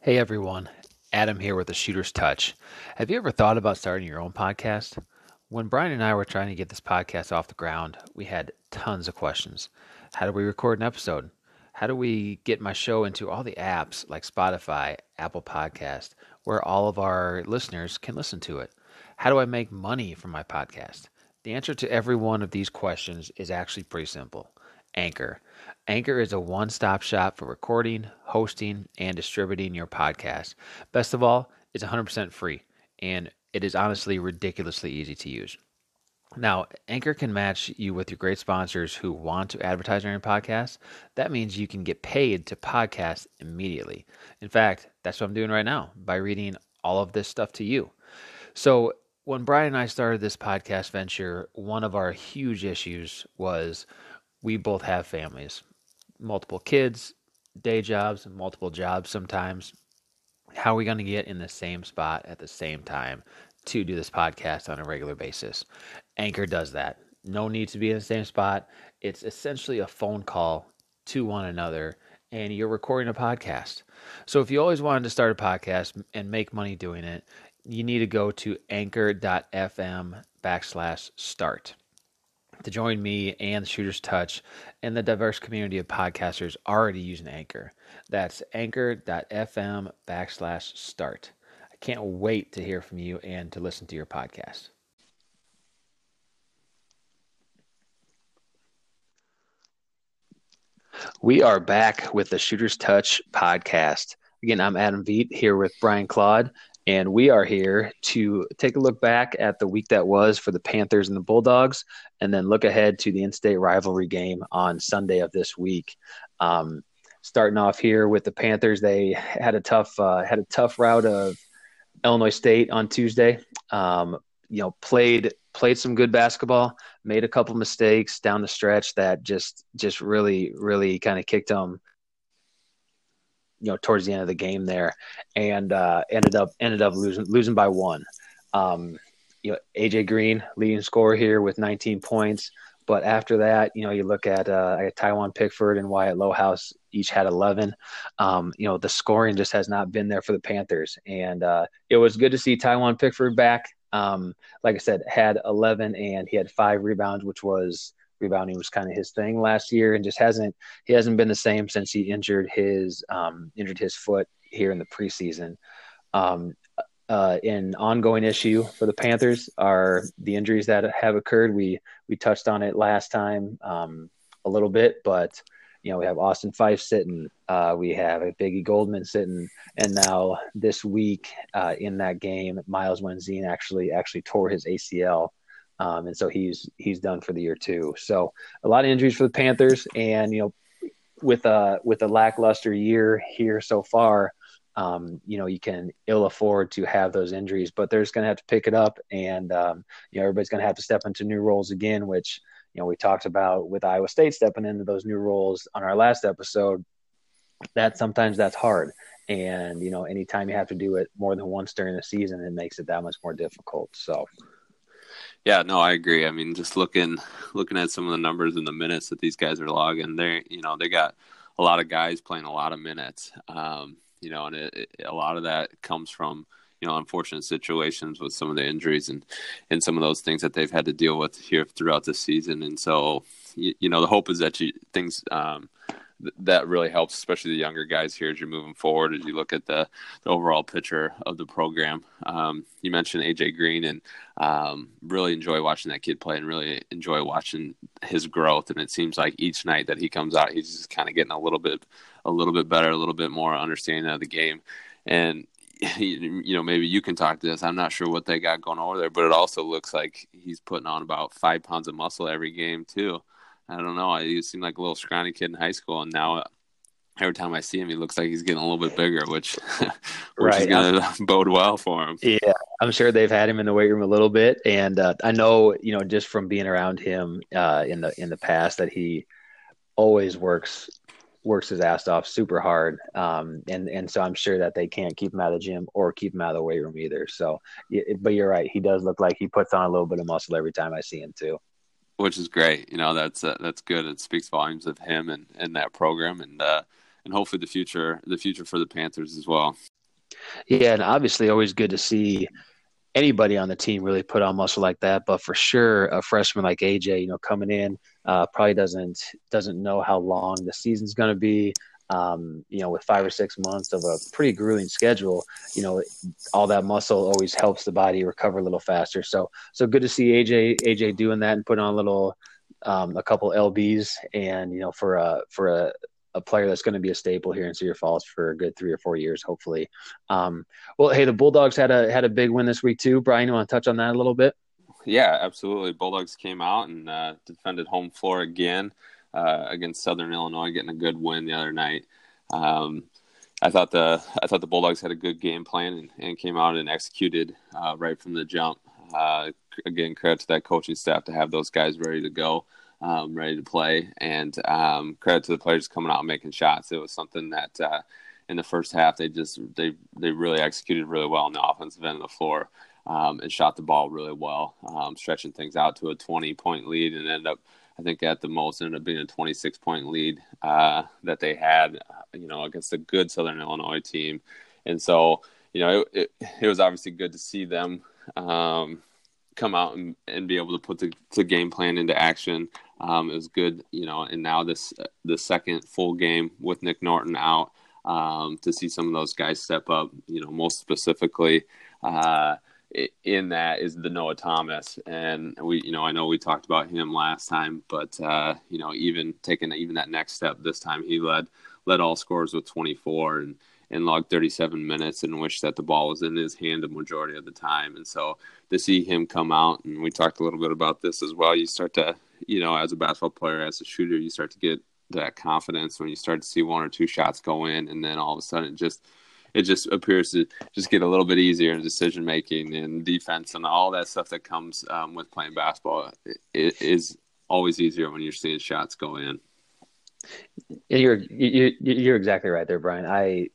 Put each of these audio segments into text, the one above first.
Hey everyone, Adam here with the Shooter's Touch. Have you ever thought about starting your own podcast? When Brian and I were trying to get this podcast off the ground, we had tons of questions. How do we record an episode? How do we get my show into all the apps like Spotify, Apple Podcast, where all of our listeners can listen to it? How do I make money from my podcast? The answer to every one of these questions is actually pretty simple. Anchor. Anchor is a one stop shop for recording, hosting, and distributing your podcast. Best of all, it's 100% free, and it is honestly ridiculously easy to use. Now, Anchor can match you with your great sponsors who want to advertise on your podcast. That means you can get paid to podcast immediately. In fact, that's what I'm doing right now by reading all of this stuff to you. So, when Brian and I started this podcast venture, one of our huge issues was we both have families, multiple kids, day jobs, and multiple jobs sometimes. How are we going to get in the same spot at the same time to do this podcast on a regular basis? Anchor does that. No need to be in the same spot. It's essentially a phone call to one another, and you're recording a podcast. So if you always wanted to start a podcast and make money doing it, you need to go to anchor.fm backslash start to join me and the Shooter's Touch and the diverse community of podcasters already using Anchor. That's anchor.fm backslash start. I can't wait to hear from you and to listen to your podcast. We are back with the Shooter's Touch podcast. Again, I'm Adam Veet here with Brian Claude, and we are here to take a look back at the week that was for the Panthers and the Bulldogs, and then look ahead to the in-state rivalry game on Sunday of this week. Um, starting off here with the Panthers, they had a tough uh, had a tough route of Illinois State on Tuesday. Um, you know, played played some good basketball, made a couple mistakes down the stretch that just just really really kind of kicked them you know towards the end of the game there, and uh, ended up ended up losing losing by one. Um, you know, AJ Green leading scorer here with 19 points. But after that, you know, you look at uh, Tywhon Pickford and Wyatt Lohaus each had 11. Um, you know, the scoring just has not been there for the Panthers, and uh, it was good to see Tywhon Pickford back. Um, like I said, had 11 and he had five rebounds, which was rebounding was kind of his thing last year, and just hasn't he hasn't been the same since he injured his um, injured his foot here in the preseason. Um, uh, an ongoing issue for the Panthers are the injuries that have occurred. We we touched on it last time um, a little bit, but you know we have Austin Phyfe sitting, uh, we have a Biggie Goldman sitting, and now this week uh, in that game, Miles Wentzien actually actually tore his ACL um, and so he's he's done for the year too. So a lot of injuries for the Panthers, and you know, with a with a lackluster year here so far, um, you know, you can ill afford to have those injuries, but they're just going to have to pick it up, and um, you know, everybody's going to have to step into new roles again, which you know we talked about with Iowa State stepping into those new roles on our last episode. That sometimes that's hard, and you know, anytime you have to do it more than once during the season, it makes it that much more difficult. So. Yeah, no, I agree. I mean, just looking looking at some of the numbers and the minutes that these guys are logging, they you know they got a lot of guys playing a lot of minutes. Um, you know, and it, it, a lot of that comes from you know unfortunate situations with some of the injuries and and some of those things that they've had to deal with here throughout the season. And so, you, you know, the hope is that you things um, that really helps, especially the younger guys here as you're moving forward. As you look at the, the overall picture of the program, um, you mentioned AJ Green, and um, really enjoy watching that kid play, and really enjoy watching his growth. And it seems like each night that he comes out, he's just kind of getting a little bit, a little bit better, a little bit more understanding of the game, and you know, maybe you can talk to this. I'm not sure what they got going over there, but it also looks like he's putting on about five pounds of muscle every game too. I don't know. He seemed like a little scrawny kid in high school, and now every time I see him, he looks like he's getting a little bit bigger, which which right. is going to bode well for him. Yeah, I'm sure they've had him in the weight room a little bit, and uh, I know you know just from being around him uh, in the in the past that he always works works his ass off super hard, um, and and so I'm sure that they can't keep him out of the gym or keep him out of the weight room either. So, but you're right, he does look like he puts on a little bit of muscle every time I see him too which is great. You know, that's uh, that's good. It speaks volumes of him and, and that program, and uh, and hopefully the future the future for the Panthers as well. Yeah, and obviously always good to see anybody on the team really put on muscle like that. But for sure, a freshman like AJ, you know, coming in uh, probably doesn't doesn't know how long the season's going to be. Um, you know, with five or six months of a pretty grueling schedule, you know, all that muscle always helps the body recover a little faster. So, so good to see AJ AJ doing that and putting on a little, um, a couple lbs, and you know, for a for a a player that's going to be a staple here in Cedar Falls for a good three or four years, hopefully. Um, well, hey, the Bulldogs had a had a big win this week too. Brian, you want to touch on that a little bit? Yeah, absolutely. Bulldogs came out and uh, defended home floor again uh, against Southern Illinois, getting a good win the other night. Um, I thought the I thought the Bulldogs had a good game plan and, and came out and executed uh, right from the jump. Uh, again, credit to that coaching staff to have those guys ready to go um, ready to play. And um, credit to the players coming out and making shots. It was something that uh, in the first half they just they they really executed really well on the offensive end of the floor um, and shot the ball really well, um, stretching things out to a 20 point lead and ended up. I think at the most ended up being a 26 point lead uh, that they had, you know, against a good Southern Illinois team, and so you know it, it, it was obviously good to see them um, come out and, and be able to put the, the game plan into action. Um, it was good, you know, and now this the second full game with Nick Norton out um, to see some of those guys step up. You know, most specifically uh, in that is the Noah Thomas, and we, you know, I know we talked about him last time, but uh, you know, even taking even that next step this time, he led led all scores with 24 and and logged 37 minutes and wished that the ball was in his hand the majority of the time. And so to see him come out, and we talked a little bit about this as well, you start to you know, as a basketball player, as a shooter, you start to get that confidence when you start to see one or two shots go in, and then all of a sudden, it just it just appears to just get a little bit easier in decision making and defense and all that stuff that comes um, with playing basketball. It is always easier when you're seeing shots go in. You're you, you're exactly right there, Brian. I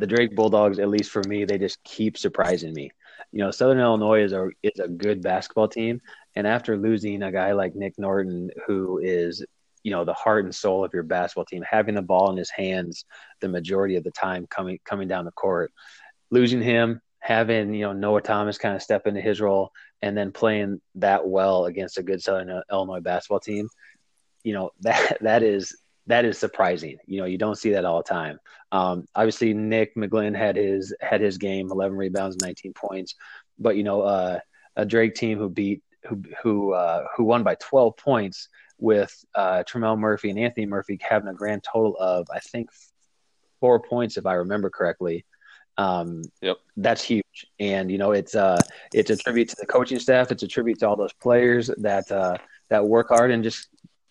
the Drake Bulldogs, at least for me, they just keep surprising me. You know, Southern Illinois is a is a good basketball team, and after losing a guy like Nick Norton, who is, you know, the heart and soul of your basketball team, having the ball in his hands the majority of the time coming coming down the court, losing him, having you know Noah Thomas kind of step into his role, and then playing that well against a good Southern Illinois basketball team, you know that that is that is surprising. You know, you don't see that all the time. Um, obviously, Nick McGlynn had his had his game, 11 rebounds, 19 points. But you know, uh, a Drake team who beat who who uh, who won by 12 points with uh, Tremell Murphy and Anthony Murphy having a grand total of I think four points if I remember correctly. Um, yep, that's huge, and you know it's uh it's a tribute to the coaching staff. It's a tribute to all those players that uh, that work hard and just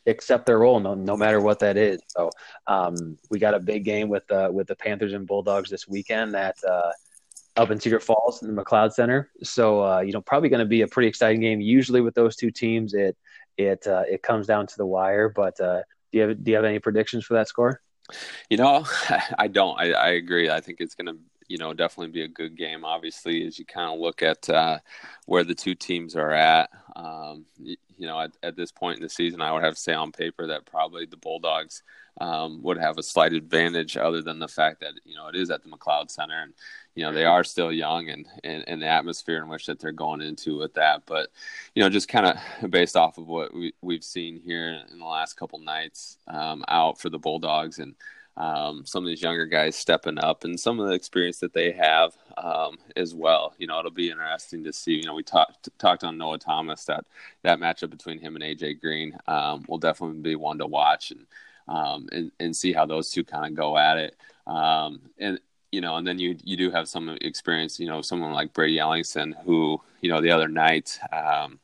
accept their role no, no matter what that is. So um, we got a big game with uh, with the Panthers and Bulldogs this weekend that uh, up in Cedar Falls in the McLeod Center. So uh, you know, probably going to be a pretty exciting game. Usually with those two teams, it it uh, it comes down to the wire. But uh, do you have do you have any predictions for that score? You know, I don't. I, I agree. I think it's going to you know definitely be a good game. Obviously, as you kind of look at uh, where the two teams are at, um, you, know, at, at, this point in the season, I would have to say on paper that probably the Bulldogs um, would have a slight advantage, other than the fact that you know it is at the McLeod Center, and you know they are still young and, and, and the atmosphere in which that they're going into with that. But you know, just kind of based off of what we, we've seen here in the last couple nights um, out for the Bulldogs and. Um, some of these younger guys stepping up and some of the experience that they have um, as well. You know, it'll be interesting to see. You know, we talked talked on Noah Thomas that that matchup between him and AJ Green um, will definitely be one to watch and um, and, and see how those two kind of go at it. Um, and you know, and then you you do have some experience. You know, someone like Brady Ellingson, who you know the other night um,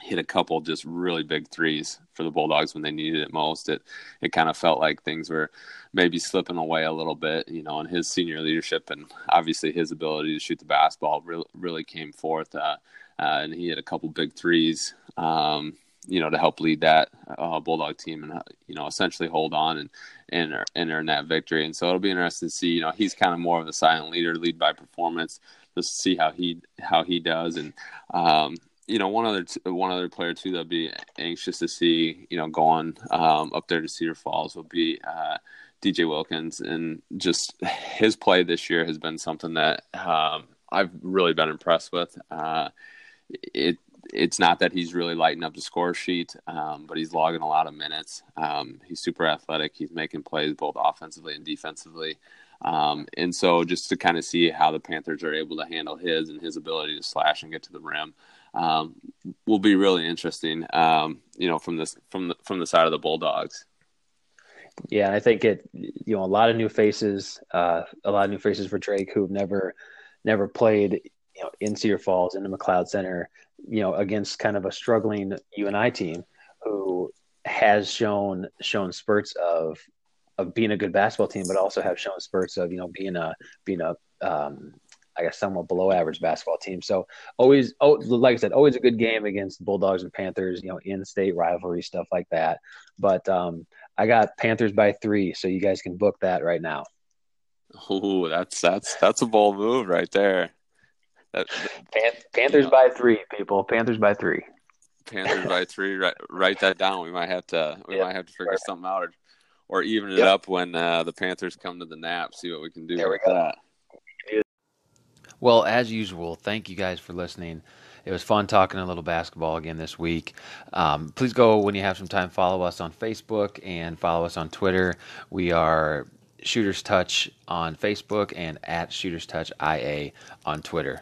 hit a couple just really big threes for the Bulldogs when they needed it most. It it kind of felt like things were maybe slipping away a little bit. You know, and his senior leadership and obviously his ability to shoot the basketball really really came forth. Uh, uh, and he had a couple big threes. Um, you know, to help lead that uh, Bulldog team and uh, you know essentially hold on and and and earn that victory. And so it'll be interesting to see. You know, he's kind of more of a silent leader, lead by performance. Just see how he how he does. And um, you know, one other t- one other player too that'd be anxious to see. You know, going um, up there to Cedar Falls will be uh, DJ Wilkins, and just his play this year has been something that um, I've really been impressed with. Uh, it it's not that he's really lighting up the score sheet, um, but he's logging a lot of minutes. Um, he's super athletic. He's making plays both offensively and defensively. Um, and so just to kind of see how the Panthers are able to handle his and his ability to slash and get to the rim um, will be really interesting. Um, you know, from this from the from the side of the Bulldogs. Yeah, I think it. You know, a lot of new faces, uh, a lot of new faces for Drake who've never never played. You know, in Cedar Falls in the McLeod Center. You know, against kind of a struggling UNI team who has shown shown spurts of of being a good basketball team, but also have shown spurts of you know being a being a um, I guess somewhat below average basketball team. So always, oh, like I said, always a good game against Bulldogs and Panthers. You know, in-state rivalry stuff like that. But um, I got Panthers by three, so you guys can book that right now. Oh, that's that's that's a bold move right there. That, Pan- Panthers by three, people. Panthers by three. Panthers by three. Write, write that down. We might have to. We yeah, might have to figure right. something out, or, or even it yep. up when uh, the Panthers come to the Knapp. See what we can do there with that. Well, as usual, thank you guys for listening. It was fun talking a little basketball again this week. Um, please go when you have some time. Follow us on Facebook and follow us on Twitter. We are Shooters Touch on Facebook and at Shooters Touch IA on Twitter.